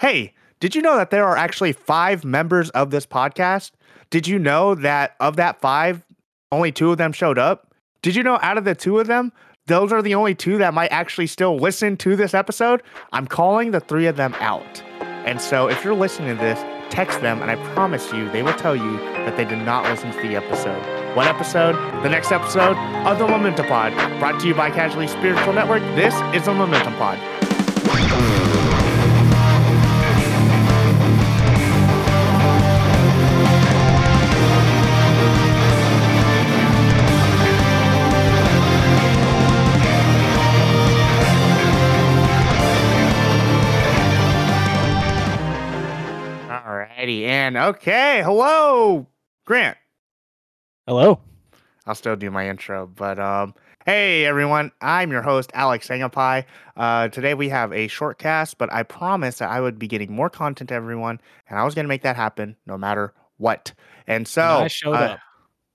Hey, did you know that there are actually five members of this podcast? Did you know that of that five, only two of them showed up? Did you know out of the two of them, those are the only two that might actually still listen to this episode? I'm calling the three of them out. And so if you're listening to this, text them, and I promise you, they will tell you that they did not listen to the episode. What episode? The next episode of the Momentum Pod, brought to you by Casually Spiritual Network. This is the Momentum Pod. And okay, hello, Grant. Hello. I'll still do my intro, but um, hey everyone, I'm your host Alex Sangapai. Uh, today we have a short cast, but I promised that I would be getting more content to everyone, and I was gonna make that happen no matter what. And so I showed uh, up.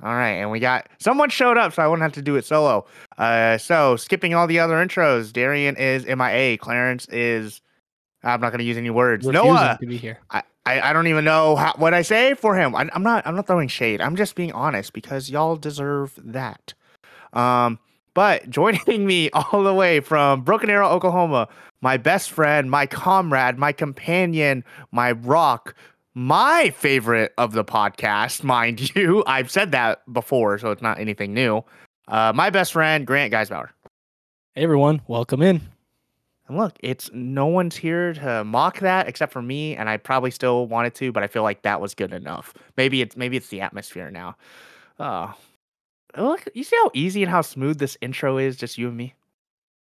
All right, and we got someone showed up, so I wouldn't have to do it solo. Uh, so skipping all the other intros, Darian is MIA, Clarence is. I'm not gonna use any words. Refusing Noah, to be here. I, I, I don't even know how, what I say for him. I, I'm not I'm not throwing shade. I'm just being honest because y'all deserve that. Um, but joining me all the way from Broken Arrow, Oklahoma, my best friend, my comrade, my companion, my rock, my favorite of the podcast, mind you. I've said that before, so it's not anything new. Uh, my best friend, Grant Geisbauer. Hey everyone, welcome in. And look, it's no one's here to mock that except for me, and I probably still wanted to, but I feel like that was good enough. Maybe it's maybe it's the atmosphere now. Oh, look, you see how easy and how smooth this intro is, just you and me.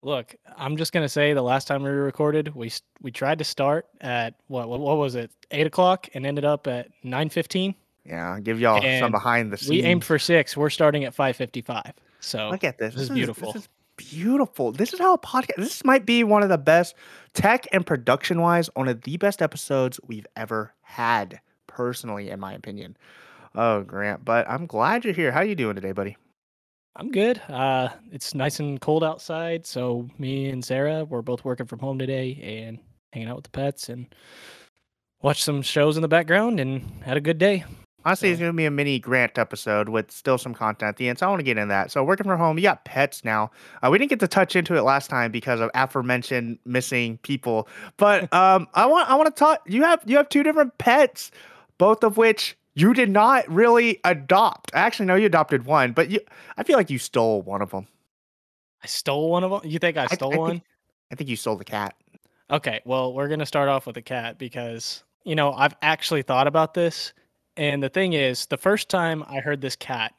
Look, I'm just gonna say the last time we recorded, we we tried to start at what what, what was it, eight o'clock, and ended up at nine fifteen. Yeah, I'll give y'all some behind the scenes. We aimed for six. We're starting at five fifty five. So Look at this. this is beautiful. This is beautiful. This is how a podcast. This might be one of the best tech and production wise, one of the best episodes we've ever had, personally, in my opinion. Oh, Grant, but I'm glad you're here. How you doing today, buddy? I'm good. Uh, it's nice and cold outside, so me and Sarah we're both working from home today and hanging out with the pets and watched some shows in the background and had a good day. Honestly, it's going to be a mini Grant episode with still some content at the end. So I want to get in that. So working from home, you got pets now. Uh, we didn't get to touch into it last time because of aforementioned missing people. But um, I want I want to talk. You have you have two different pets, both of which you did not really adopt. I actually, no, you adopted one, but you I feel like you stole one of them. I stole one of them. You think I I- stole I think- one? I think you stole the cat. Okay, well, we're going to start off with a cat because, you know, I've actually thought about this. And the thing is, the first time I heard this cat,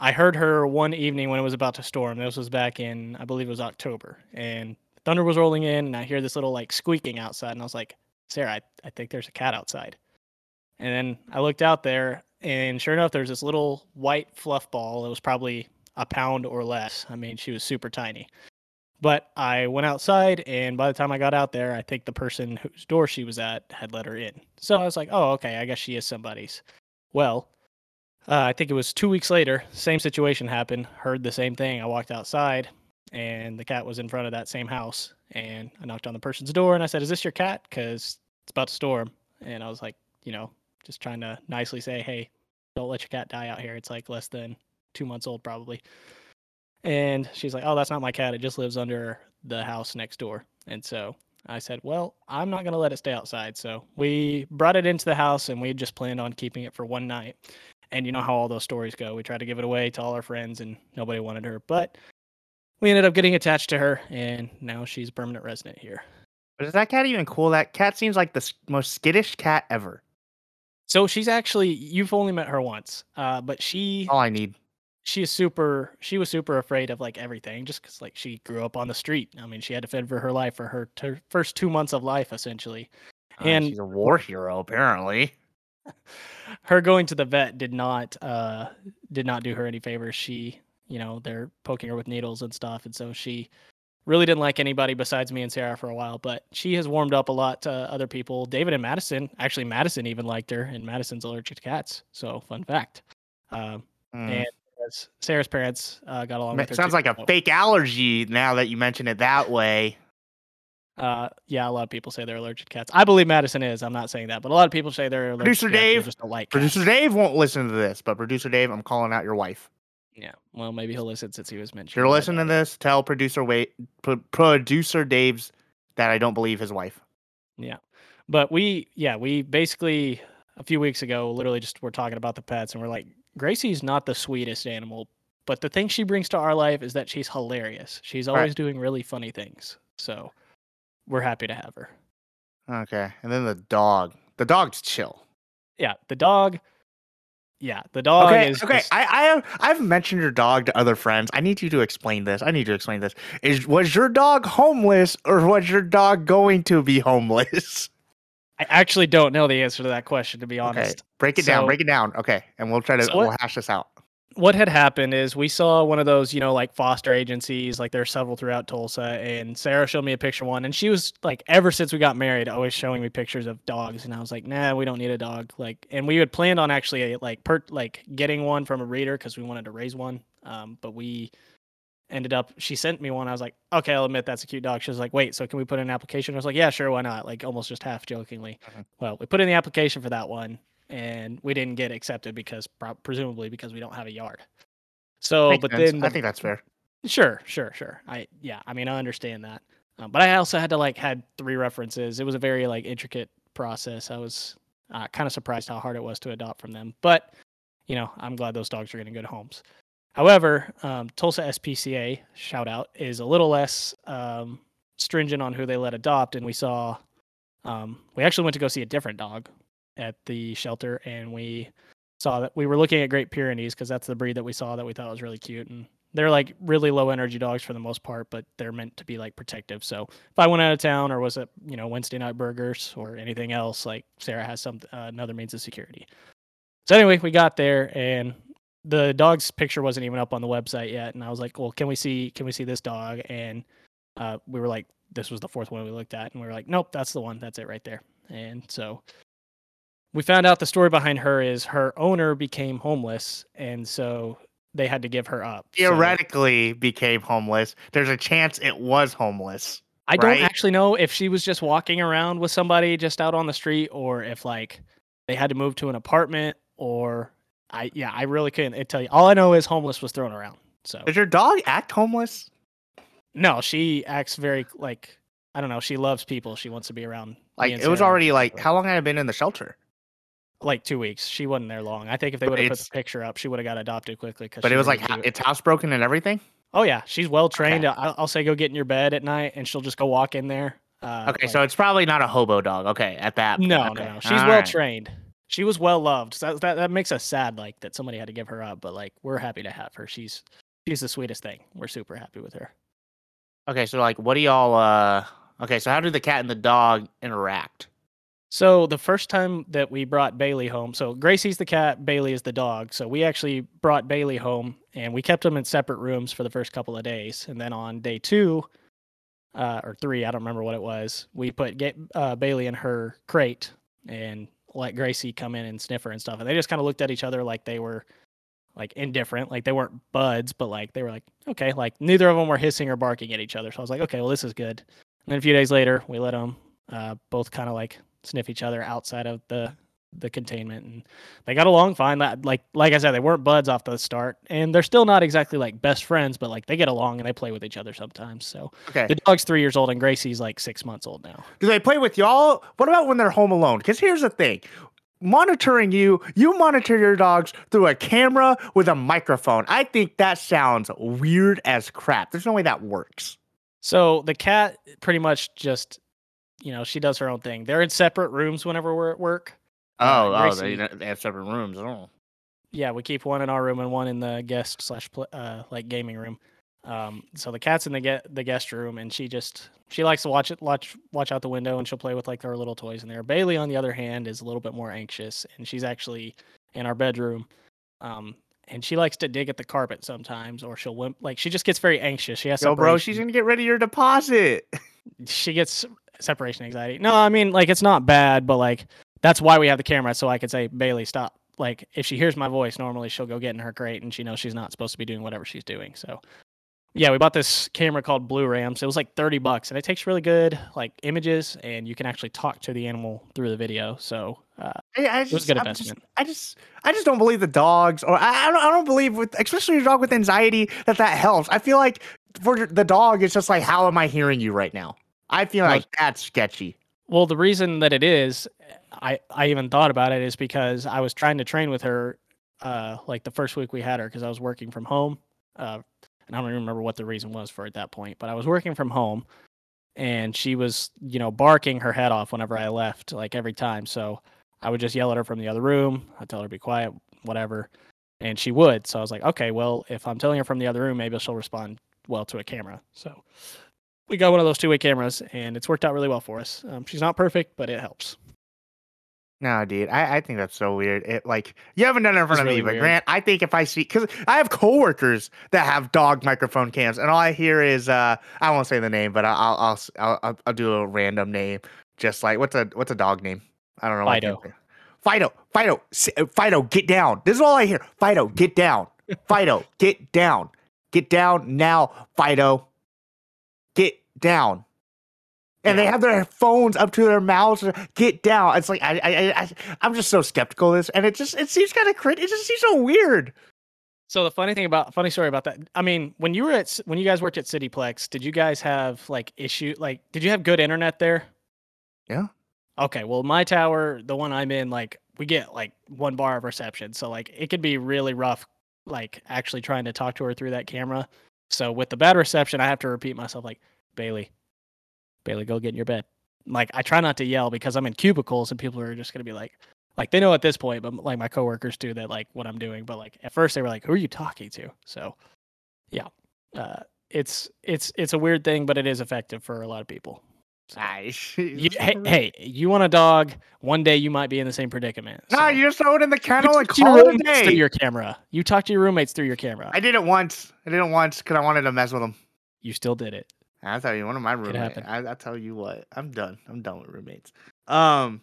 I heard her one evening when it was about to storm. This was back in, I believe it was October. And thunder was rolling in, and I hear this little like squeaking outside. And I was like, Sarah, I, I think there's a cat outside. And then I looked out there, and sure enough, there's this little white fluff ball. It was probably a pound or less. I mean, she was super tiny. But I went outside, and by the time I got out there, I think the person whose door she was at had let her in. So I was like, oh, okay, I guess she is somebody's. Well, uh, I think it was two weeks later, same situation happened. Heard the same thing. I walked outside, and the cat was in front of that same house. And I knocked on the person's door, and I said, "Is this your cat? Because it's about to storm." And I was like, you know, just trying to nicely say, "Hey, don't let your cat die out here. It's like less than two months old, probably." And she's like, "Oh, that's not my cat. It just lives under the house next door." And so I said, "Well, I'm not going to let it stay outside." So we brought it into the house, and we had just planned on keeping it for one night. And you know how all those stories go. We tried to give it away to all our friends, and nobody wanted her. But we ended up getting attached to her, and now she's a permanent resident here. But is that cat even cool? That cat seems like the most skittish cat ever. So she's actually you've only met her once, uh, but she All I need. She is super she was super afraid of like everything just because like she grew up on the street. I mean she had to fend for her life for her ter- first two months of life essentially. Uh, And- she's a war hero, apparently. her going to the vet did not uh did not do her any favors. She you know they're poking her with needles and stuff and so she really didn't like anybody besides me and sarah for a while but she has warmed up a lot to other people. David and madison actually madison even liked her and madison's allergic to cats so fun fact. Um Mm. and Sarah's- sarah's parents uh, got along her Sounds too, like a fake allergy now that you mention it that way. Uh, yeah, a lot of people say they're allergic to cats. I believe Madison is. I'm not saying that, but a lot of people say they're allergic Producer to cats. Dave, just don't like cats. Producer Dave won't listen to this, but producer Dave, I'm calling out your wife. Yeah, well, maybe he'll listen since he was If mentioned. you're listening to this, tell producer wait pro- producer Dave's that I don't believe his wife. Yeah, but we, yeah, we basically a few weeks ago, literally just were talking about the pets, and we're like, Gracie's not the sweetest animal, but the thing she brings to our life is that she's hilarious. She's Right. always doing really funny things. So we're happy to have her. Okay, and then the dog. The dog's chill. Yeah, the dog. Yeah, the dog okay, is okay. just- I, I have I've mentioned your dog to other friends. I need you to explain this. I need you to explain this. Is was your dog homeless or was your dog going to be homeless? I actually don't know the answer to that question, to be Okay, honest. break it down. Break it down. Okay, and we'll try to So what- we'll hash this out. what had happened is we saw one of those, you know, like foster agencies, like there are several throughout Tulsa, and Sarah showed me a picture one, and she was like, ever since we got married, always showing me pictures of dogs, and I was like, nah, we don't need a dog. Like, and we had planned on actually like per like getting one from a breeder because we wanted to raise one, um, but we ended up she sent me one. I was like, okay, I'll admit that's a cute dog. She was like, wait, so can we put in an application? I was like, yeah, sure, why not? Like almost just half jokingly. Mhm. Well, we put in the application for that one, and we didn't get accepted because presumably because we don't have a yard. So, Makes but sense. then I think that's fair. Sure, sure, sure. I yeah, I mean I understand that, um, but I also had to like had three references. It was a very like intricate process. I was uh, kind of surprised how hard it was to adopt from them, but you know I'm glad those dogs are getting good homes. However, um, Tulsa SPCA shout out is a little less um, stringent on who they let adopt, and we saw um, we actually went to go see a different dog at the shelter, and we saw that we were looking at Great Pyrenees because that's the breed that we saw that we thought was really cute and they're like really low energy dogs for the most part, but they're meant to be like protective. So if I went out of town or was it you know Wednesday night burgers or anything else, like Sarah has some uh, another means of security. So anyway, we got there and the dog's picture wasn't even up on the website yet, and I was like, well, can we see can we see this dog? And uh, we were like, this was the fourth one we looked at, and we were like, nope, that's the one, that's it right there. And so we found out the story behind her is her owner became homeless, and so they had to give her up. So- Theoretically, became homeless. There's a chance it was homeless. I don't actually know if she was just walking around with somebody just out on the street or if like they had to move to an apartment or I yeah, I really couldn't tell you. All I know is homeless was thrown around. So Does your dog act homeless? no, she acts very like I don't know, she loves people. She wants to be around Like it was already like how long had I been in the shelter? like 2 weeks. She wasn't there long. I think if they would have put the picture up, she would have got adopted quickly cuz But it was like ha- it's housebroken and everything. Oh yeah, she's well trained. I'll, I'll say go get in your bed at night and she'll just go walk in there. Uh, Okay, like- so it's probably not a hobo dog. Okay, at that. point, No, okay. no, no. She's All well right. trained. She was well loved. So that, that that makes us sad, like that somebody had to give her up. But like we're happy to have her. She's she's the sweetest thing. We're super happy with her. Okay, so like, what do y'all? uh Okay, so how do the cat and the dog interact? So the first time that we brought Bailey home, so Gracie's the cat, Bailey is the dog. So we actually brought Bailey home and we kept them in separate rooms for the first couple of days. And then on day two, uh, or three, I don't remember what it was, we put uh, Bailey in her crate and let Gracie come in and sniff her and stuff. And they just kind of looked at each other like they were like indifferent, like they weren't buds, but like they were like, okay, like neither of them were hissing or barking at each other. So I was like, okay, well, this is good. And then a few days later, we let them uh, both kind of like sniff each other outside of the the containment and they got along fine like like i said they weren't buds off the start and they're still not exactly like best friends but like they get along and they play with each other sometimes so Okay, the dog's three years old and gracie's like six months old now do they play with y'all? What about when they're home alone? Because here's the thing. Monitoring you, you monitor your dogs through a camera with a microphone. I think that sounds weird as crap. There's no way that works. so the cat pretty much just you know she does her own thing they're in separate rooms whenever we're at work Uh, Oh, oh, they, they have separate rooms. Oh. yeah, we keep one in our room and one in the guest slash uh like gaming room. Um, so the cat's in the get the guest room, and she just she likes to watch it watch watch out the window, and she'll play with like her little toys in there. Bailey, on the other hand, is a little bit more anxious, and she's actually in our bedroom. Um, and she likes to dig at the carpet sometimes, or she'll wimp like she just gets very anxious. She has Yo, bro, she's gonna get rid of your deposit. she gets separation anxiety. No, I mean like it's not bad, but like that's why we have the camera so I could say Bailey stop. Like if she hears my voice, normally she'll go get in her crate and she knows she's not supposed to be doing whatever she's doing. So Yeah, we bought this camera called Blurams. It was like 30 bucks and it takes really good like images and you can actually talk to the animal through the video. So uh, I, I it was just, a good I'm just- I just, I just don't believe the dogs, or I, I don't, I don't believe with, especially a dog with anxiety, that that helps. I feel like for the dog, it's just like, how am I hearing you right now? I feel Well, like that's sketchy. Well, the reason that it is, I I even thought about it is because I was trying to train with her, uh, like the first week we had her because I was working from home, uh, and I don't even remember what the reason was for at that point, but I was working from home, and she was you know barking her head off whenever I left, like every time. So I would just yell at her from the other room. I'd tell her to be quiet, whatever, and she would. So I was like, okay, well, if I'm telling her from the other room, maybe she'll respond well to a camera. So we got one of those two-way cameras, and it's worked out really well for us. Um, she's not perfect, but it helps. No, dude, I, I think that's so weird. It like you haven't done it in front It's of me, really but weird. Grant, I think if I see, because I have coworkers that have dog microphone cams, and all I hear is, uh, I won't say the name, but I'll, I'll, I'll, s- I'll, I'll, I'll do a random name, just like what's a, what's a dog name? I don't know. Fido. Fido, Fido, uh, Fido, get down. This is all I hear. Fido, get down. Fido, get down. Get down now, Fido. Get down. And they have their phones up to their mouths. Get down. It's like I, I, I, I I'm just so skeptical of this, and it just it seems kind of crit. It just seems so weird. So the funny thing about funny story about that. I mean, when you were at when you guys worked at Cityplex, did you guys have like issue like did you have good internet there? Yeah. Okay, well my tower, the one I'm in, like we get like one bar of reception. So like it could be really rough like actually trying to talk to her through that camera. So with the bad reception, I have to repeat myself like, "Bailey, Bailey, go get in your bed." Like I try not to yell because I'm in cubicles and people are just going to be like like they know at this point, but like my coworkers do that like what I'm doing, but like at first they were like, "Who are you talking to?" So, yeah. Uh it's it's it's a weird thing, but it is effective for a lot of people. Nice. You, hey, hey, you want a dog? One day you might be in the same predicament. No, so- you just throw it in the kennel and talk to your call it a roommates through your camera. You talk to your roommates through your camera. I did it once. I did it once because I wanted to mess with them. you still did it. I tell you, one of my roommates. I, I tell you what, I'm done. I'm done with roommates. Um,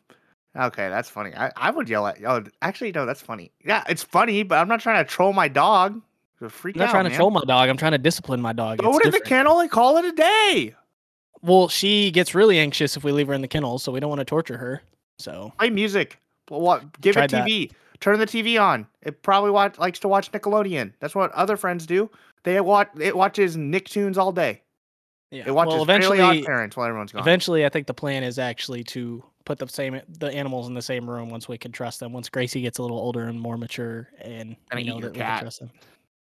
okay, that's funny. I, I would yell at. Oh, actually, no, that's funny. Yeah, it's funny, but I'm not trying to troll my dog. I'm not out, trying to troll my dog. I'm trying to discipline my dog. Throw It's it in the different. kennel and call it a day. Well, she gets really anxious if we leave her in the kennel, so we don't want to torture her. So Play music. What? Give it Tried that. TV. Turn the TV on. It probably watch, likes to watch Nickelodeon. That's what other friends do. They watch. It watches Nicktoons all day. Yeah. It watches well, eventually, Parents while everyone's gone. eventually, I think the plan is actually to put the same the animals in the same room once we can trust them. Once Gracie gets a little older and more mature, and Gonna we know that we can cat. trust them.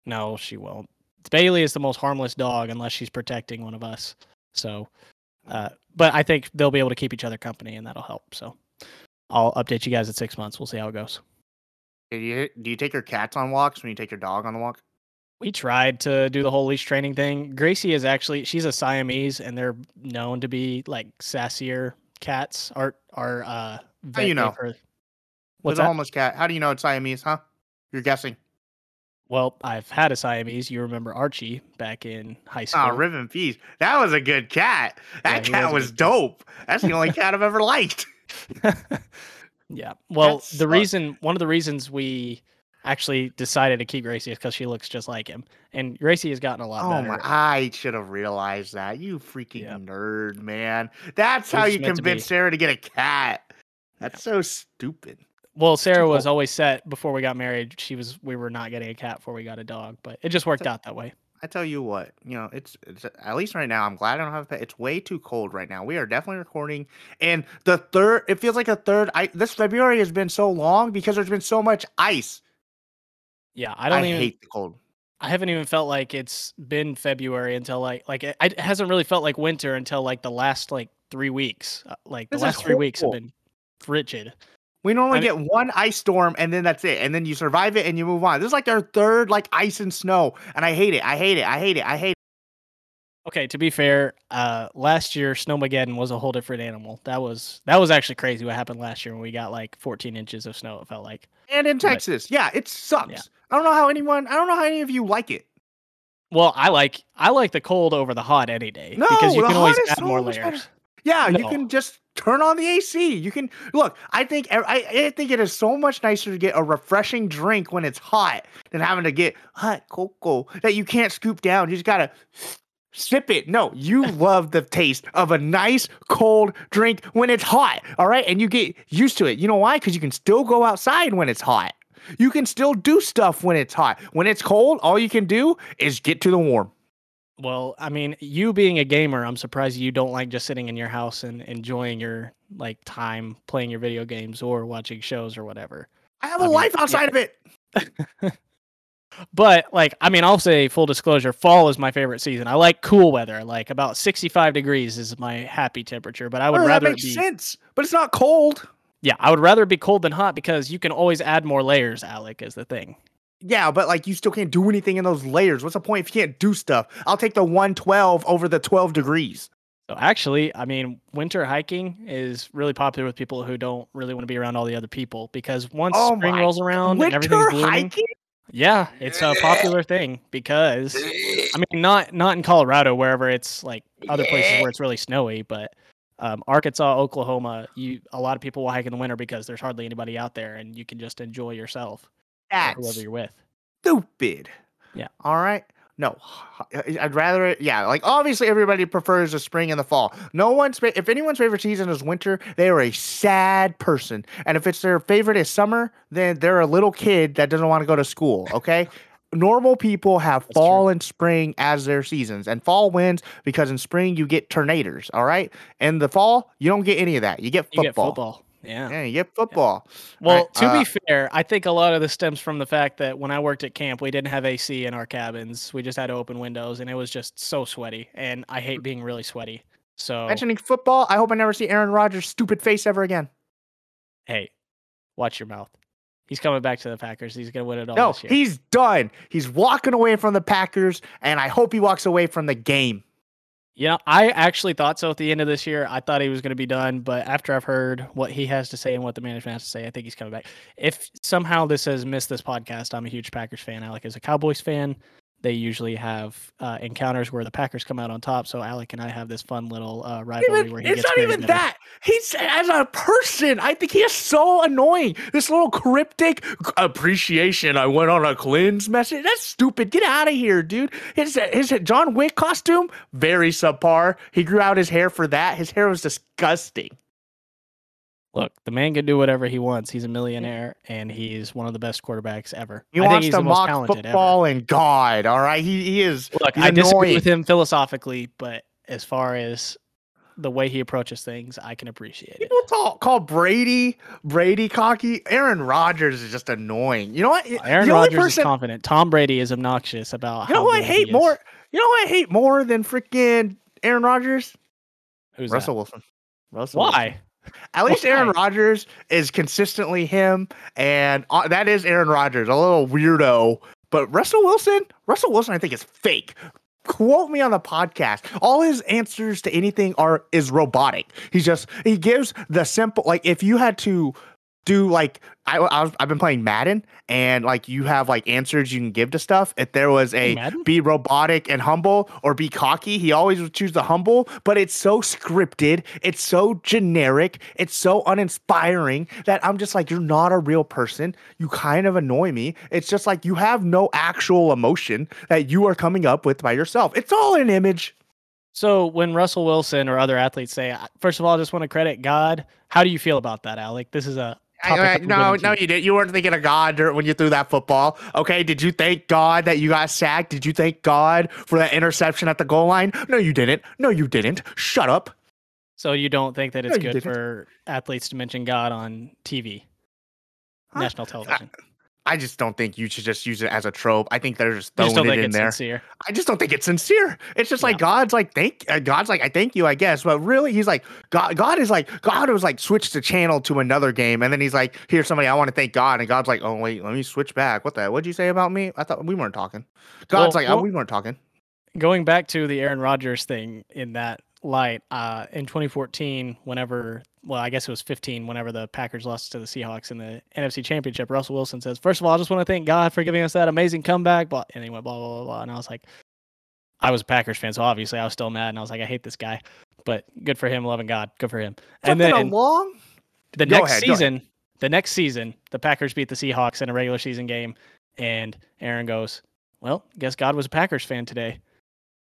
No, she won't. Bailey is the most harmless dog unless she's protecting one of us. So, uh, but I think they'll be able to keep each other company, and that'll help. So, I'll update you guys at six months. We'll see how it goes. Do you, do you take your cats on walks when you take your dog on the walk? We tried to do the whole leash training thing. Gracie is actually she's a Siamese, and they're known to be like sassier cats. Are are uh, vet you know? her- What's a homeless cat? How do you know it's Siamese, huh? You're guessing. Well, I've had a Siamese. You remember Archie back in high school? Oh, Rip and That was a good cat. That he cat was was, dope. That's the only cat I've ever liked. yeah. Well, That the reason one of the reasons we actually decided to keep Gracie because she looks just like him, and Gracie has gotten a lot Oh better. my! I should have realized that. You freaking Yep. nerd, man. That's how you meant to convince. Sarah to get a cat. That's so stupid. Well, Sarah was always set before we got married. She was we were not getting a cat before we got a dog, but it just worked out that way. I tell you what, you know, it's, it's at least right now. I'm glad I don't have a pet. It's way too cold right now. We are definitely recording, and the third. It feels like a third. I this February has been so long because there's been so much ice. Yeah, I don't even. hate the cold. I haven't even felt like it's been February until like like it, it hasn't really felt like winter until like the last like three weeks. Uh, Like the This is last three weeks have been frigid. We normally I get one ice storm and then that's it. And then you survive it and you move on. This is like our third like ice and snow. And I hate it. I hate it. I hate it. I hate it. Okay, to be fair, uh, last year Snowmageddon was a whole different animal. That was that was actually crazy what happened last year when we got like 14 inches of snow. It felt like. And in But- Texas. Yeah, it sucks. Yeah. I don't know how anyone I don't know how any of you like it. Well, I like I like the cold over the hot any day No, because you the can always add more layers. better. Yeah, you can just turn on the AC. You can look. I think I, I think it is so much nicer to get a refreshing drink when it's hot than having to get hot cocoa that you can't scoop down. You just gotta sip it. No, you love the taste of a nice cold drink when it's hot. All right, and you get used to it. You know why? Because you can still go outside when it's hot. You can still do stuff when it's hot. When it's cold, all you can do is get to the warm. Well, I mean, you being a gamer, I'm surprised you don't like just sitting in your house and enjoying your like time playing your video games or watching shows or whatever. I have a I mean, life outside yeah. of it. but like, I mean, I'll say full disclosure, fall is my favorite season. I like cool weather. Like about 65 degrees is my happy temperature, but I would oh, well, rather that makes be sense. But it's not cold. Yeah, I would rather be cold than hot because you can always add more layers, Alec, is the thing. Yeah, but like you still can't do anything in those layers. What's the point if you can't do stuff? I'll take the 112 over the 12 degrees. So actually, I mean, winter hiking is really popular with people who don't really want to be around all the other people because once oh spring rolls around winter and everything's blooming, hiking? Yeah, it's a popular thing because I mean, not not in Colorado, wherever it's like other places where it's really snowy, but um, Arkansas, Oklahoma, you a lot of people will hike in the winter because there's hardly anybody out there, and you can just enjoy yourself. That's whoever you're with. Stupid. Yeah. All right. No, I'd rather, yeah, like obviously everybody prefers the spring and the fall. No one's, if anyone's favorite season is winter, they are a sad person. And if it's their favorite is summer, then they're a little kid that doesn't want to go to school. Okay. Normal people have That's fall true. and spring as their seasons, and fall wins because in spring you get tornadoes. All right. In the fall, you don't get any of that. You get football. You get football. Yeah. Yeah, you get football. Yeah. Well, right, to uh, be fair, I think a lot of this stems from the fact that when I worked at camp, we didn't have AC in our cabins. We just had open windows and it was just so sweaty. And I hate being really sweaty. So mentioning football, I hope I never see Aaron Rodgers' stupid face ever again. Hey, watch your mouth. He's coming back to the Packers. He's gonna win it all. No, this year. he's done. He's walking away from the Packers, and I hope he walks away from the game. Yeah, I actually thought so at the end of this year. I thought he was going to be done, but after I've heard what he has to say and what the management has to say, I think he's coming back. If somehow this has missed this podcast, I'm a huge Packers fan. Alec is a Cowboys fan they usually have uh, encounters where the Packers come out on top. So Alec and I have this fun little uh, rivalry even, where he it's gets. not even that. He's as a person. I think he is so annoying. This little cryptic appreciation. I went on a cleanse message. That's stupid. Get out of here, dude. His his John Wick costume very subpar. He grew out his hair for that. His hair was disgusting look, the man can do whatever he wants. He's a millionaire and he's one of the best quarterbacks ever. He I wants to mock football ever. and God. All right, he, he is. Look, I annoying. disagree with him philosophically, but as far as the way he approaches things, I can appreciate People it. People call Brady Brady cocky. Aaron Rodgers is just annoying. You know what? Aaron Rodgers person, is confident. Tom Brady is obnoxious about. You know who I hate more? You know what I hate more than freaking Aaron Rodgers? Who's Russell that? Wilson. Russell Why? Wilson. At least Aaron Rodgers is consistently him, and uh, that is Aaron Rodgers, a little weirdo. But Russell Wilson, Russell Wilson, I think is fake. Quote me on the podcast. All his answers to anything are is robotic. He's just he gives the simple like if you had to do like I, I have been playing Madden and like you have like answers you can give to stuff. If there was a Madden? be robotic and humble or be cocky, he always would choose the humble. But it's so scripted, it's so generic, it's so uninspiring that I'm just like, you're not a real person. You kind of annoy me. It's just like you have no actual emotion that you are coming up with by yourself. It's all an image. So when Russell Wilson or other athletes say, first of all, I just want to credit God. How do you feel about that, Alec? This is a I, no, no, you didn't. You weren't thinking of God when you threw that football. Okay, did you thank God that you got sacked? Did you thank God for that interception at the goal line? No, you didn't. No, you didn't. Shut up. So you don't think that it's no, good for athletes to mention God on TV, huh? national television? I just don't think you should just use it as a trope. I think they're just throwing just it in there. Sincere. I just don't think it's sincere. It's just yeah. like God's like thank uh, God's like I thank you, I guess, but really he's like God. God is like God was like switched the channel to another game, and then he's like, "Here's somebody I want to thank God," and God's like, "Oh wait, let me switch back. What the? What'd you say about me? I thought we weren't talking." God's well, like, well, "Oh, we weren't talking." Going back to the Aaron Rodgers thing in that light, uh, in 2014, whenever well, I guess it was 15 whenever the Packers lost to the Seahawks in the NFC Championship. Russell Wilson says, First of all, I just want to thank God for giving us that amazing comeback. But anyway, blah, blah, blah, blah. And I was like, I was a Packers fan, so obviously I was still mad. And I was like, I hate this guy. but good for him, loving God. Good for him. And and then along. the Go next ahead. season, the next season, the Packers beat the Seahawks in a regular season game, and Aaron goes, "Well, guess God was a Packers fan today."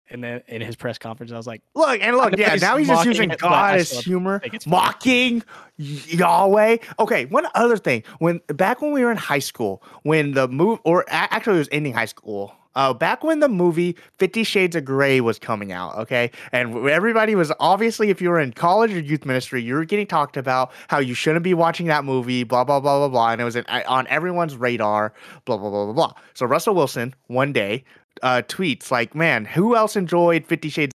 And then in his press conference, I was like, Look and look, yeah. he's Now he's just using it, God as humor, think it's funny. mocking Yahweh. Okay, one other thing. When back when we were in high school, when the move, or actually it was ending high school. Uh, back when the movie Fifty Shades of Grey was coming out, okay, and everybody was obviously, if you were in college or youth ministry, you were getting talked about how you shouldn't be watching that movie, blah blah blah blah blah, and it was on everyone's radar, blah blah blah blah blah. So Russell Wilson one day uh, tweets like, "Man, who else enjoyed Fifty Shades?"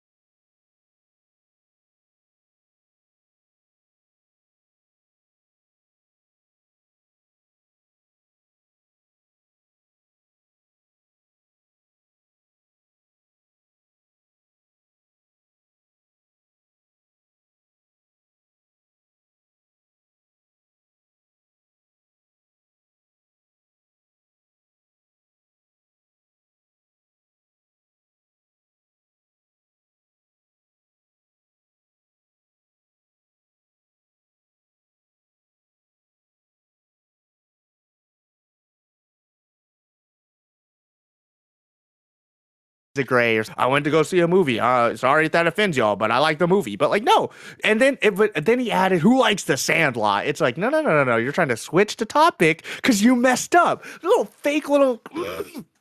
Of Grey or I went to go see a movie. Uh, sorry if that offends y'all, but I like the movie. But like, no. And then it, but then he added, "Who likes the Sandlot?" It's like, no, no, no, no, no. You're trying to switch the topic because you messed up. Little fake little.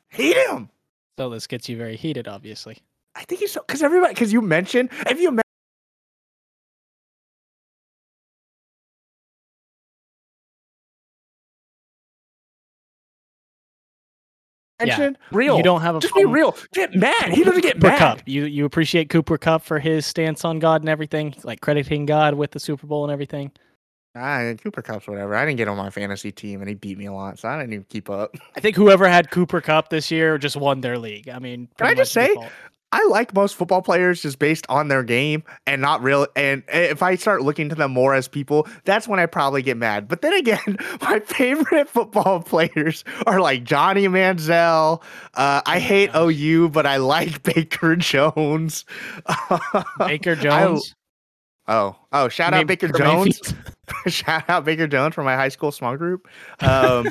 hate him. "So this gets you very heated, obviously." I think he's so because everybody because you mentioned if you mentioned real. You don't have a just be real. Get mad. He doesn't get Cooper mad. Cup. You you appreciate Cooper Kupp for his stance on God and everything, like crediting God with the Super Bowl and everything. Ah, Cooper Kupp's whatever. I didn't get on my fantasy team and he beat me a lot, so I didn't even keep up. I think whoever had Cooper Kupp this year just won their league. I mean, Can I just say- default. I like most football players just based on their game and not real. And if I start looking to them more as people, that's when I probably get mad. But then again, my favorite football players are like Johnny Manziel. Uh, I hate gosh. OU, but I like Baker Jones. Baker I- Jones. oh, oh! Shout out Baker Baker Jones. Shout out Baker Jones from my high school small group. Um,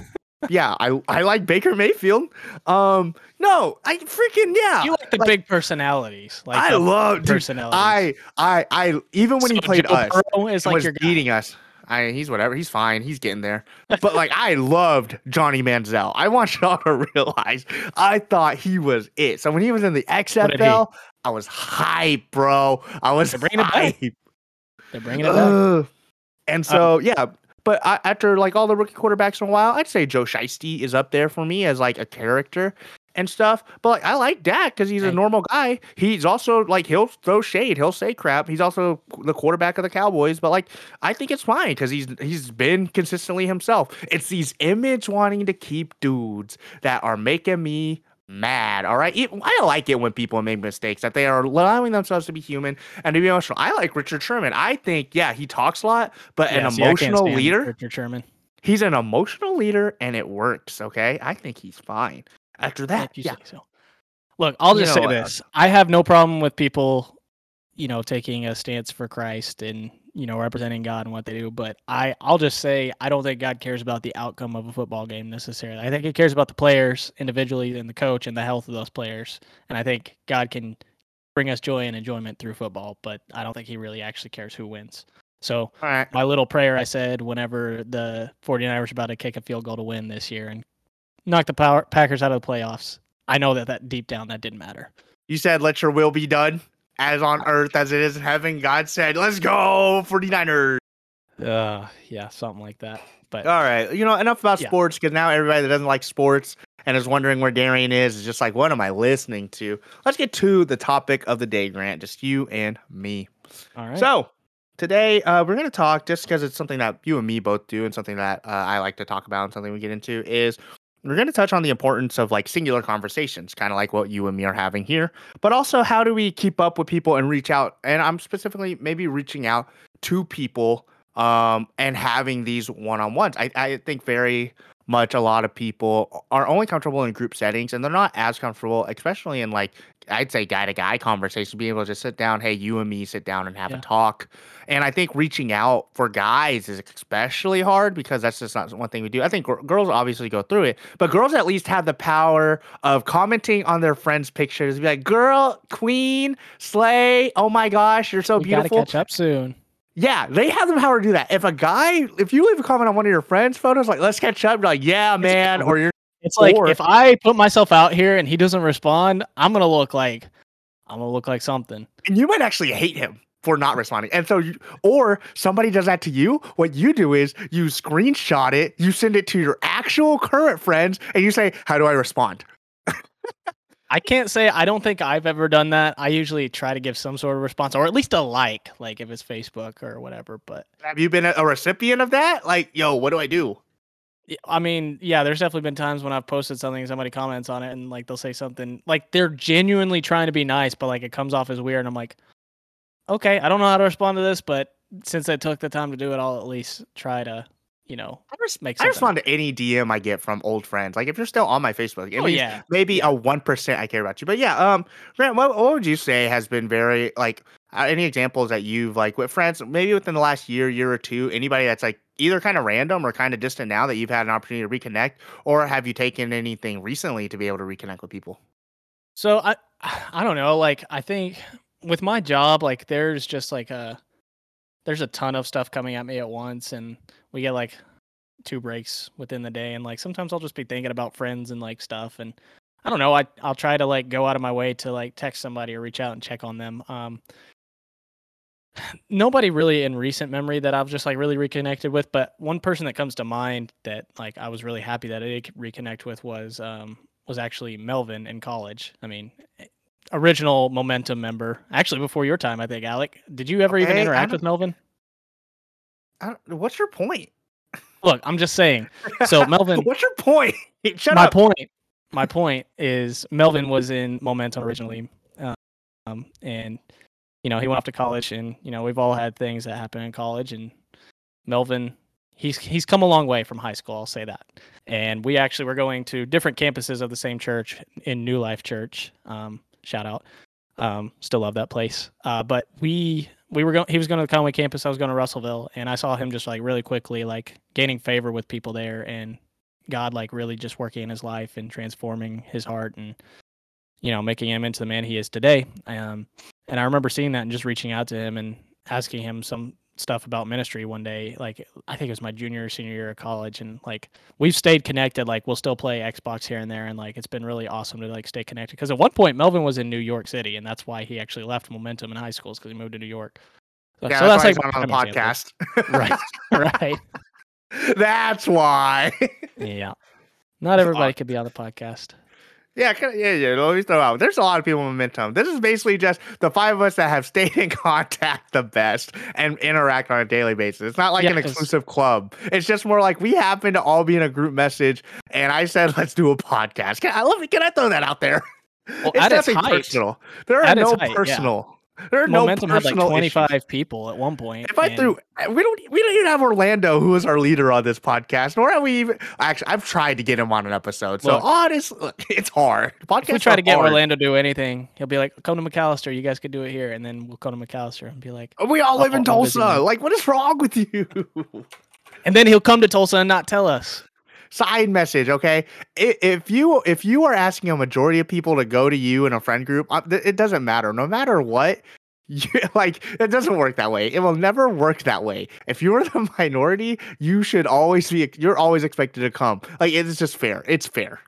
yeah, I I like Baker Mayfield. Um, no, I freaking yeah. You like the like- big personalities. Like I love dude, personalities. I I I even when he played Joe us, Burrow is like was your guy. beating us. I he's whatever. He's fine. He's getting there. But like I loved Johnny Manziel. I want y'all to realize I thought he was it. So when he was in the? XFL, I was hype, bro. I was They're bringing it back. hype. They're bringing it back. And so yeah, but I, after like all the rookie quarterbacks in a while, I'd say Joe Shiesty is up there for me as like a character and stuff. But like I like Dak because he's a normal guy. He's also like he'll throw shade, he'll say crap. He's also the quarterback of the Cowboys. But like I think it's fine because he's he's been consistently himself. It's these image wanting to keep dudes that are making me mad. All right, It- I like it when people make mistakes that they are allowing themselves to be human and to be emotional. I like Richard Sherman. I think yeah, he talks a lot, but Yeah, an see, emotional leader. Richard Sherman. He's an emotional leader, and it works. Okay, I think he's fine. After that, you yeah, so. Look, I'll You just know say this: I have no problem with people, you know, taking a stance for Christ and you know representing God and what they do. But I, I'll just say I don't think God cares about the outcome of a football game necessarily. I think He cares about the players individually and the coach and the health of those players. And I think God can bring us joy and enjoyment through football, but I don't think He really actually cares who wins. So right. my little prayer I said whenever the 49ers were about to kick a field goal to win this year and knock the power, Packers out of the playoffs. I know that that deep down that didn't matter. You said, "Let your will be done, as on earth as it is in heaven." God said, "Let's go, 49ers." Uh, yeah, something like that. But All right, you know enough about Yeah. sports because now everybody that doesn't like sports and is wondering where Darian is is just like, what am I listening to? Let's get to the topic of the day, Grant. Just you and me. all right. So today uh, we're going to talk just because it's something that you and me both do and something that uh, I like to talk about and something we get into is we're going to touch on the importance of like singular conversations, kind of like what you and me are having here, but also how do we keep up with people and reach out? And I'm specifically maybe reaching out to people um, and having these one on ones. I, I think very much a lot of people are only comfortable in group settings and they're not as comfortable, especially in like I'd say guy to guy conversation, being able to just sit down, hey, you and me sit down and have Yeah. a talk. And I think reaching out for guys is especially hard because that's just not one thing we do. I think gir- girls obviously go through it, but girls at least have the power of commenting on their friends' pictures. Be like, girl, queen, slay, oh my gosh, you're so we gotta beautiful. catch up soon. Yeah, they have the power to do that. If a guy, if you leave a comment on one of your friends' photos, like, let's catch up, you're like, yeah, man, or you're It's like Or- if I put myself out here and he doesn't respond, I'm gonna look like I'm gonna look like something. and you might actually hate him for not responding. And so, you, or somebody does that to you. What you do is you screenshot it, you send it to your actual current friends, and you say, "How do I respond?" I can't say I don't think I've ever done that. I usually try to give some sort of response or at least a like, like if it's Facebook or whatever. But Have you been a, a recipient of that? Like, yo, what do I do? I mean, yeah, there's definitely been times when I've posted something and somebody comments on it and like they'll say something like they're genuinely trying to be nice, but like it comes off as weird. And I'm like, okay, I don't know how to respond to this, but since I took the time to do it, I'll at least try to, you know, I, res- make I respond to any DM I get from old friends. Like, if you're still on my Facebook, Oh yeah, maybe a one percent I care about you. But yeah, um, Grant, what, what would you say has been very like uh, any examples that you've like with friends, maybe within the last year, year or two, anybody that's like either kind of random or kind of distant now that you've had an opportunity to reconnect, or have you taken anything recently to be able to reconnect with people? So I I don't know, like I think with my job, like there's just like a there's a ton of stuff coming at me at once and we get like two breaks within the day and like sometimes I'll just be thinking about friends and like stuff and I don't know, I I'll try to like go out of my way to like text somebody or reach out and check on them. Um nobody really in recent memory that I've just like really reconnected with, but one person that comes to mind that like I was really happy that I did reconnect with was um was actually Melvin in college. I mean, eh, original Momentum member. Actually, before your time, I think. Alec, did you ever even Okay, I interact with Melvin? I don't, what's your point? Look, I'm just saying. So Melvin, what's your point? Shut my up. point, my point is Melvin was in Momentum originally, um, and you know he went off to college, and you know we've all had things that happen in college, and Melvin. He's, he's come a long way from high school, I'll say that. And we actually were going to different campuses of the same church in New Life Church. Um, shout out. Um, still love that place. Uh, but we we were going. He was going to the Conway campus. I was going to Russellville, and I saw him just like really quickly, like gaining favor with people there, and God like really just working in his life and transforming his heart, and you know making him into the man he is today. Um, and I remember seeing that and just reaching out to him and asking him some stuff about ministry one day like i think it was my junior or senior year of college. And like we've stayed connected like we'll still play xbox here and there. And like it's been really awesome to like stay connected. Because at one point melvin was in new york city and that's why he actually left momentum in high school because he moved to new york. So, Yeah, so that's, that's, why like on the podcast. right right. That's why. yeah. Not everybody could be on the podcast Yeah, yeah, yeah. Let me throw out. There's a lot of people in momentum. This is basically just the five of us that have stayed in contact the best and interact on a daily basis. It's not like Yeah, an exclusive club. It's just more like we happen to all be in a group message, and I said, "Let's do a podcast." Can I love it? Can I throw that out there? Well, it's nothing height- personal. There are no height, yeah. There are momentum no had like 25 issues. people at one point If I and- threw, we don't, we don't even have Orlando, who is our leader on this podcast, nor have we even. Actually, I've tried to get him on an episode. So Look. honest, look, it's hard. Podcasts if we try to get hard. Orlando to do anything, he'll be like, "Come to McAlester. You guys could do it here." And then we'll come to McAlester and be like, We all live in Uh-oh, I'm busy Tulsa. Like, what is wrong with you? and then he'll come to Tulsa and not tell us. Side message, okay? If you if you are asking a majority of people to go to you in a friend group, uh, it doesn't matter. No matter what, you, like it doesn't work that way. It will never work that way. If you're the minority, you should always be. You're always expected to come. Like it's just fair. It's fair.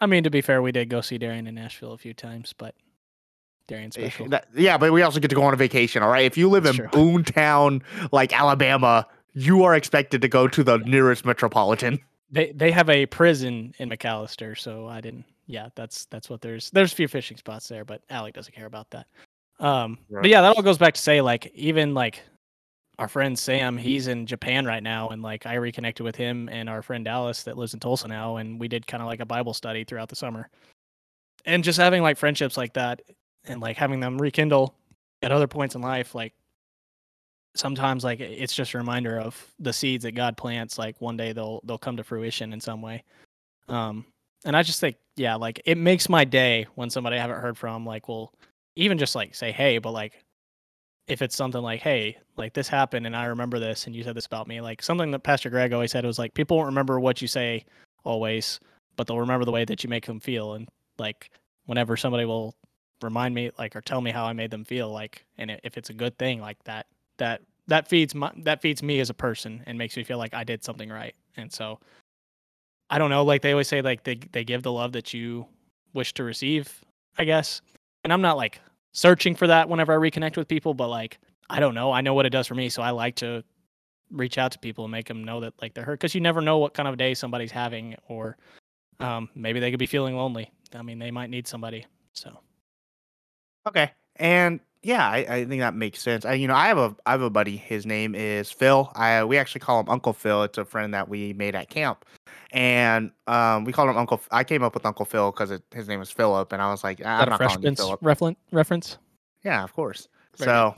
I mean, to be fair, we did go see Darian in Nashville a few times, but Darian's Eh, special. that- yeah, but we also get to go on a vacation. All right. If you live That's in true. Boontown, like Alabama, you are expected to go to the nearest metropolitan. They they have a prison in McAlester, so I didn't. Yeah, that's that's what there's. There's a few fishing spots there, but Alec doesn't care about that. Um, Right. but yeah, that all goes back to say like even like our friend Sam, he's in Japan right now, and like I reconnected with him and our friend Alice that lives in Tulsa now, and we did kind of like a Bible study throughout the summer, and just having like friendships like that, and like having them rekindle at other points in life, like sometimes like it's just a reminder of the seeds that God plants. Like one day they'll they'll come to fruition in some way. Um, and I just think, yeah, like it makes my day when somebody I haven't heard from, like, will even just like say hey, but like if it's something like, hey, like this happened and I remember this and you said this about me, like something that Pastor Greg always said was like people won't remember what you say always, but they'll remember the way that you make them feel. And like whenever somebody will remind me like or tell me how I made them feel, like and if it's a good thing like that, that that feeds my that feeds me as a person and makes me feel like I did something right. And so I don't know, like they always say like they they give the love that you wish to receive, I guess. And I'm not like searching for that whenever I reconnect with people, but like I don't know. I know what it does for me, so I like to reach out to people and make them know that like they're hurt because you never know what kind of day somebody's having, or um, maybe they could be feeling lonely. I mean, they might need somebody. So okay, and yeah, I, I think that makes sense. I, you know, I have a I have a buddy. His name is Phil. I we actually call him Uncle Phil. It's a friend that we made at camp, and um, we called him Uncle. I came up with Uncle Phil because his name was Philip, and I was like, I'm not calling you Philip. Reference reference. Yeah, of course. Very so.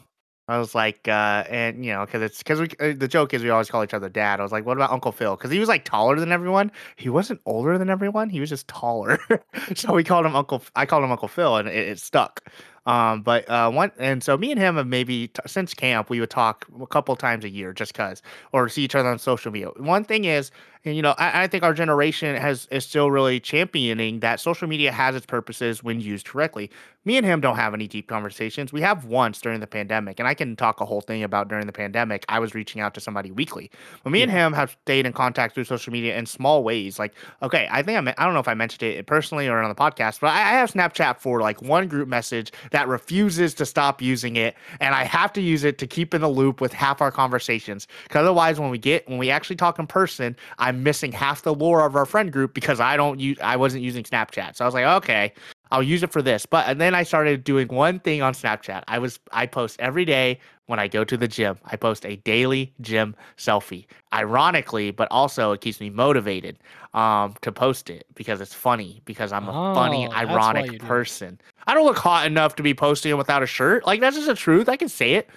I was like, uh, and you know, because it's because we uh, the joke is we always call each other dad. I was like, what about Uncle Phil? Because he was like taller than everyone. He wasn't older than everyone. He was just taller. so we called him Uncle. I called him Uncle Phil, and it, it stuck. Um, but uh, one and so me and him have maybe t- since camp we would talk a couple times a year just cause or see each other on social media. One thing is and you know, I, I, think our generation has is still really championing that social media has its purposes when used correctly. Me and him don't have any deep conversations. We have once during the pandemic, and I can talk a whole thing about during the pandemic. I was reaching out to somebody weekly, but me yeah. and him have stayed in contact through social media in small ways. Like, okay, I think I'm, I don't know if I mentioned it personally or on the podcast, but I, I have Snapchat for like one group message that refuses to stop using it, and I have to use it to keep in the loop with half our conversations. Because otherwise, when we get when we actually talk in person, I I'm missing half the lore of our friend group because I don't use I wasn't using Snapchat. So I was like, okay, I'll use it for this. But and then I started doing one thing on Snapchat. I was I post every day when I go to the gym. I post a daily gym selfie. Ironically, but also it keeps me motivated um to post it because it's funny because I'm a oh, funny ironic person. I don't look hot enough to be posting it without a shirt. Like that's just the truth. I can say it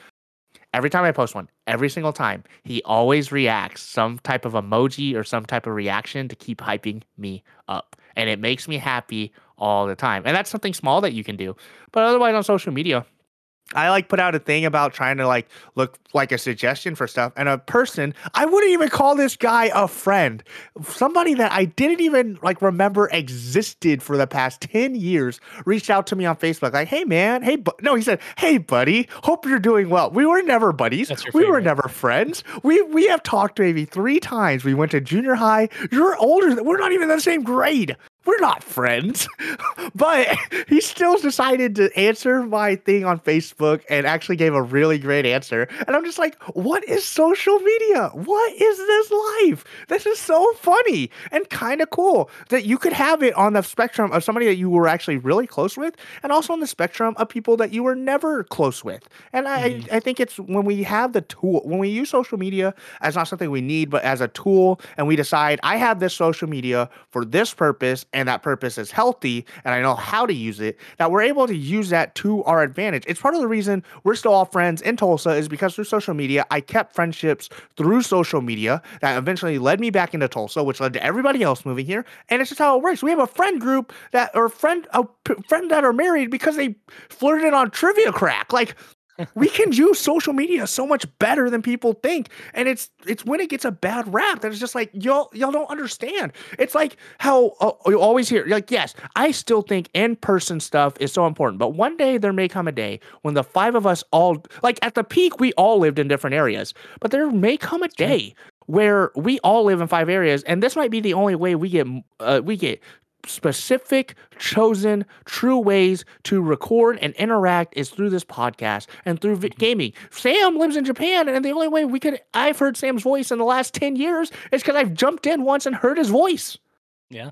every time I post one, every single time, he always reacts some type of emoji or some type of reaction to keep hyping me up. And it makes me happy all the time. And that's something small that you can do. But otherwise, on social media, I like put out a thing about trying to like look like a suggestion for stuff. And a person, I wouldn't even call this guy a friend. Somebody that I didn't even like remember existed for the past 10 years reached out to me on Facebook, like, hey man, hey, bu-. no, he said, hey buddy, hope you're doing well. We were never buddies. we were never friends. We we have talked maybe three times. We went to junior high. You're older. We're not even in the same grade we're not friends. but he still decided to answer my thing on Facebook and actually gave a really great answer. And I'm just like, what is social media? What is this life? This is so funny and kind of cool that you could have it on the spectrum of somebody that you were actually really close with and also on the spectrum of people that you were never close with. And mm-hmm. I, I think it's when we have the tool, when we use social media as not something we need, but as a tool, and we decide, I have this social media for this purpose and that purpose is healthy and I know how to use it, that we're able to use that to our advantage. It's part of the reason we're still all friends in Tulsa is because through social media, I kept friendships through social media that eventually led me back into Tulsa, which led to everybody else moving here. And it's just how it works. We have a friend group that or friend a friend that are married because they flirted on trivia crack. Like we can use social media so much better than people think. And it's it's when it gets a bad rap that it's just like y'all y'all don't understand. It's like how uh, you always hear like yes i still think in-person stuff is so important but one day there may come a day when the five of us all like at the peak we all lived in different areas but there may come a day where we all live in five areas and this might be the only way we get uh, we get specific, chosen, true ways to record and interact is through this podcast and through vi- mm-hmm. gaming. Sam lives in Japan, and the only way we could I've heard Sam's voice in the last 10 years is because I've jumped in once and heard his voice. Yeah.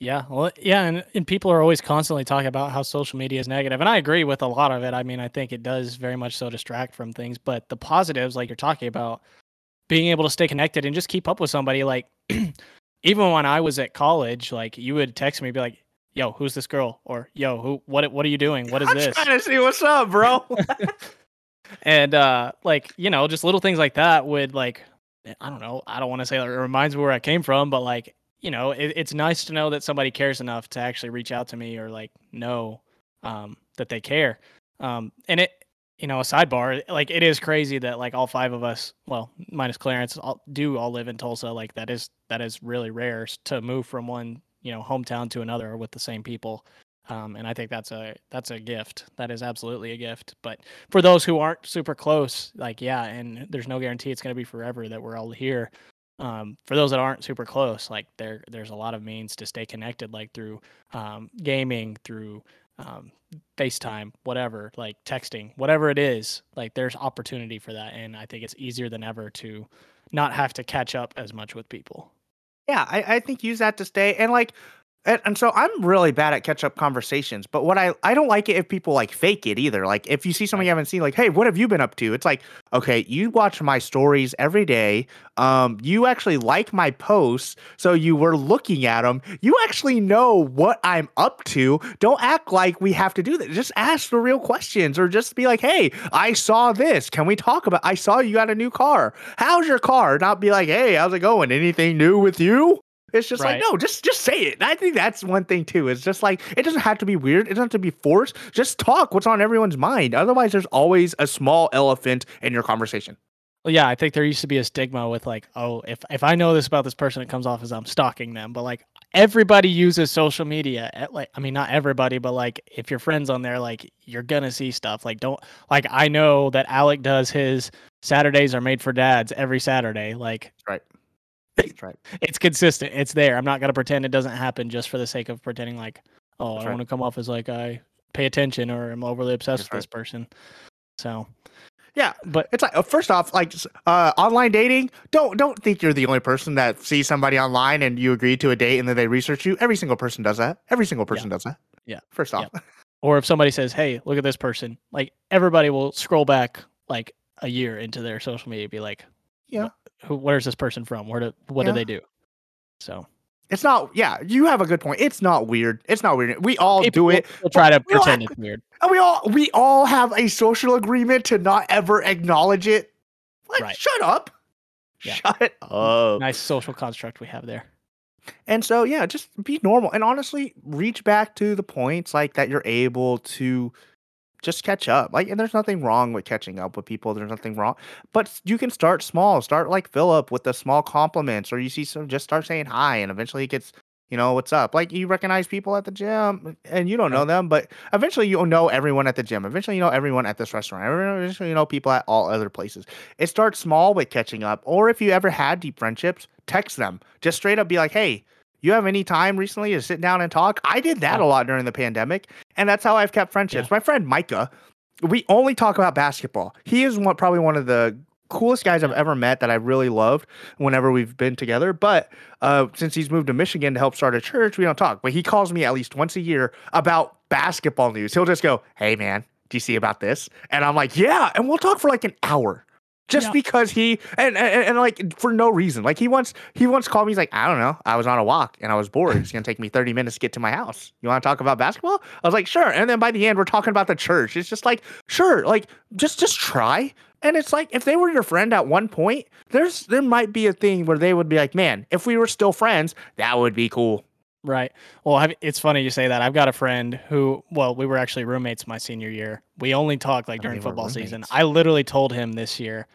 Yeah, well, yeah, and, and people are always constantly talking about how social media is negative, and I agree with a lot of it. I mean, I think it does very much so distract from things, but the positives, like you're talking about, being able to stay connected and just keep up with somebody, like even when I was at college, like you would text me, be like, "Yo, who's this girl?" or "Yo, who? What? What are you doing? What is this? I'm this?" Trying to see what's up, bro. and uh like you know just little things like that would like i don't know i don't want to say like, it reminds me where i came from but like you know it, it's nice to know that somebody cares enough to actually reach out to me or like know um that they care um and it you know a sidebar like it is crazy that like all five of us well minus clarence all, do all live in tulsa like that is that is really rare to move from one you know hometown to another with the same people um, and I think that's a that's a gift. That is absolutely a gift. But for those who aren't super close, like yeah, and there's no guarantee it's going to be forever that we're all here. Um, for those that aren't super close, like there there's a lot of means to stay connected, like through um, gaming, through um, FaceTime, whatever, like texting, whatever it is. Like there's opportunity for that, and I think it's easier than ever to not have to catch up as much with people. Yeah, I, I think use that to stay and like and, and so I'm really bad at catch up conversations, but what I I don't like it if people like fake it either. Like if you see something you haven't seen, like, hey, what have you been up to? It's like, okay, you watch my stories every day. Um, you actually like my posts, so you were looking at them. You actually know what I'm up to. Don't act like we have to do that. Just ask the real questions, or just be like, hey, I saw this. Can we talk about? I saw you got a new car. How's your car? Not be like, hey, how's it going? Anything new with you? It's just right. like no, just just say it. I think that's one thing too. It's just like it doesn't have to be weird. It doesn't have to be forced. Just talk what's on everyone's mind. Otherwise, there's always a small elephant in your conversation. Well, yeah, I think there used to be a stigma with like, oh, if if I know this about this person, it comes off as I'm stalking them. But like everybody uses social media. At, like, I mean, not everybody, but like if your friends on there, like you're gonna see stuff. Like, don't like I know that Alec does his Saturdays are made for dads every Saturday. Like, right that's right. It's consistent. It's there. I'm not gonna pretend it doesn't happen just for the sake of pretending like, oh, That's I right. want to come off as like I pay attention or I'm overly obsessed That's with right. this person. So yeah, but it's like uh, first off, like uh, online dating. Don't don't think you're the only person that sees somebody online and you agree to a date and then they research you. Every single person does that. Every single person yeah. does that. Yeah. First off, yeah. or if somebody says, "Hey, look at this person," like everybody will scroll back like a year into their social media, be like, "Yeah, who where's this person from? Where do what yeah. do they do? So it's not. Yeah, you have a good point. It's not weird. It's not weird. We all People do it. We'll try to pretend it's weird. And we all we all have a social agreement to not ever acknowledge it. Like, Right. Shut up. Yeah. Shut up. Nice social construct we have there. And so yeah, just be normal and honestly reach back to the points like that you're able to just catch up. Like, and there's nothing wrong with catching up with people. There's nothing wrong, but you can start small. Start like Philip with the small compliments, or you see some, just start saying hi, and eventually it gets, you know, what's up. Like you recognize people at the gym, and you don't know them, but eventually you'll know everyone at the gym. Eventually you know everyone at this restaurant. Eventually you know people at all other places. It starts small with catching up, or if you ever had deep friendships, text them. Just straight up be like, hey you have any time recently to sit down and talk? I did that a lot during the pandemic, and that's how I've kept friendships. Yeah. My friend Micah, we only talk about basketball. He is one, probably one of the coolest guys I've ever met that I really loved whenever we've been together. But uh, since he's moved to Michigan to help start a church, we don't talk. But he calls me at least once a year about basketball news. He'll just go, "Hey man, do you see about this?" And I'm like, "Yeah," and we'll talk for like an hour just yeah. because he and, and, and like for no reason. Like he once he once called me. He's like, I don't know. I was on a walk and I was bored. It's gonna take me thirty minutes to get to my house. You want to talk about basketball? I was like, sure. And then by the end, we're talking about the church. It's just like, sure. Like just just try. And it's like if they were your friend at one point, there's there might be a thing where they would be like, man, if we were still friends, that would be cool. Right. Well, it's funny you say that. I've got a friend who, well, we were actually roommates my senior year. We only talked like oh, during football season. I literally told him this year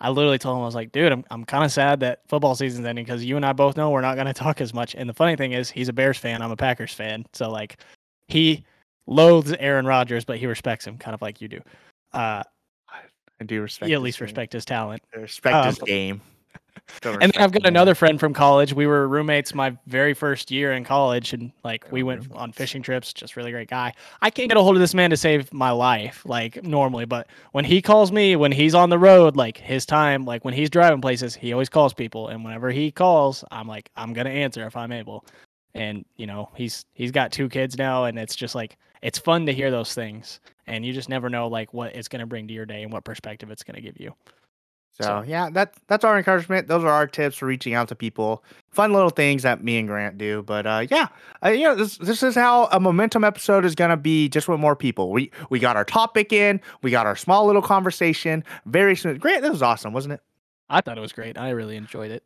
I literally told him I was like, dude, I'm I'm kind of sad that football season's ending because you and I both know we're not going to talk as much. And the funny thing is, he's a Bears fan. I'm a Packers fan. So like, he loathes Aaron Rodgers, but he respects him, kind of like you do. Uh, I do respect. You at least game. respect his talent. I respect um, his game and then I've got another friend from college. We were roommates my very first year in college, and like we went on fishing trips. Just really great guy. I can't get a hold of this man to save my life, like normally. But when he calls me, when he's on the road, like his time, like when he's driving places, he always calls people. And whenever he calls, I'm like, I'm gonna answer if I'm able. And you know, he's he's got two kids now, and it's just like it's fun to hear those things. And you just never know like what it's gonna bring to your day and what perspective it's gonna give you. So, So- yeah, that that's our encouragement. Those are our tips for reaching out to people. Fun little things that me and Grant do. But uh, yeah, uh, you know, this this is how a momentum episode is gonna be, just with more people. We we got our topic in, we got our small little conversation. Very smooth. Grant, this was awesome, wasn't it? I thought it was great. I really enjoyed it.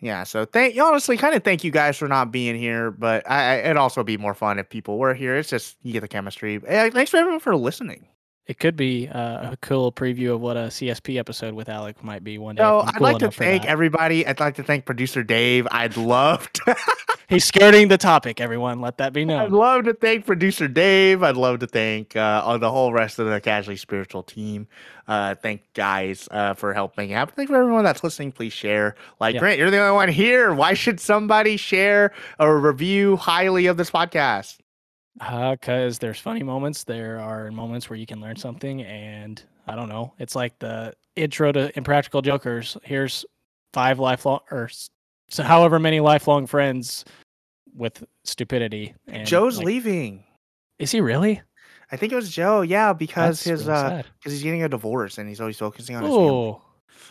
Yeah. So thank you honestly, kind of thank you guys for not being here. But I, I, it'd also be more fun if people were here. It's just you get the chemistry. Thanks for everyone for listening. It could be uh, a cool preview of what a CSP episode with Alec might be one day. So I'm I'd like to thank everybody. I'd like to thank producer Dave. I'd love to. He's skirting the topic. Everyone, let that be known. I'd love to thank producer Dave. I'd love to thank uh, the whole rest of the casually spiritual team. Uh, thank guys uh, for helping out. Thank for everyone that's listening. Please share. Like Yeah. Grant, you're the only one here. Why should somebody share a review highly of this podcast? Because there's funny moments. There are moments where you can learn something, and I don't know. It's like the intro to Impractical Jokers. Here's five lifelong, or so however many lifelong friends with stupidity. And Joe's like, leaving. Is he really? I think it was Joe. Yeah, because That's his really uh, because he's getting a divorce and he's always focusing on his family. Oh,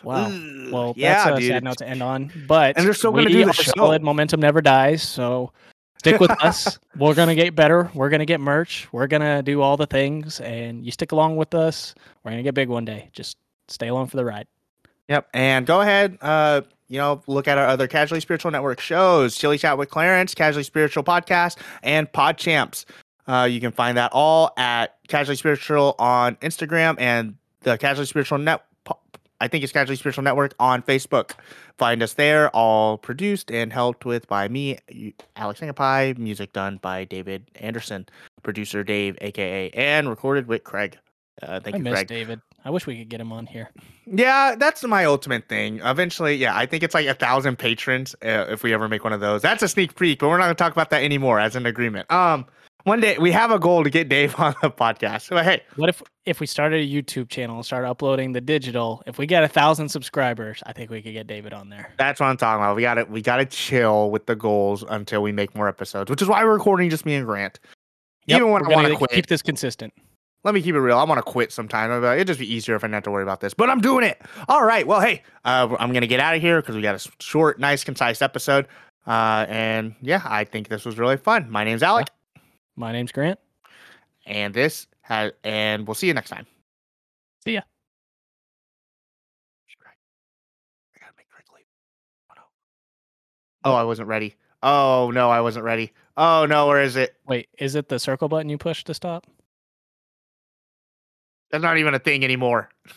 wow. Well, yeah, that's a dude. sad note to end on. But And they're still gonna we do the show. solid. Momentum never dies. So stick with us. We're gonna get better. We're gonna get merch. We're gonna do all the things, and you stick along with us. We're gonna get big one day. Just stay along for the ride. Yep. And go ahead, uh, you know, look at our other Casually Spiritual Network shows, Chili Chat with Clarence, Casually Spiritual Podcast, and Pod Champs. Uh, you can find that all at Casually Spiritual on Instagram and the Casually Spiritual Net. I think it's Casually Spiritual Network on Facebook. Find us there, all produced and helped with by me, Alex Sangapai, music done by David Anderson, producer Dave, aka, and recorded with Craig. Uh, thank I you, miss Craig. David. I wish we could get him on here. Yeah, that's my ultimate thing. Eventually, yeah, I think it's like a thousand patrons uh, if we ever make one of those. That's a sneak peek, but we're not going to talk about that anymore as an agreement. Um, one day we have a goal to get Dave on the podcast. But hey, What if if we started a YouTube channel and started uploading the digital? If we get a thousand subscribers, I think we could get David on there. that's what I'm talking about. We got to we got to chill with the goals until we make more episodes, which is why we're recording just me and Grant. Yep, Even when I want to quit, keep this consistent. let me keep it real. I want to quit sometime. It'd just be easier if I didn't have to worry about this, but I'm doing it. All right. Well, hey, uh, I'm gonna get out of here because we got a short, nice, concise episode. Uh, and yeah, I think this was really fun. My name's Alec, My name's Grant. and this has, and we'll see you next time. See ya. I gotta make Greg leave. Oh. Oh, I wasn't ready. Oh no, I wasn't ready. Oh no, where is it? Wait, is it the circle button you push to stop? That's not even a thing anymore.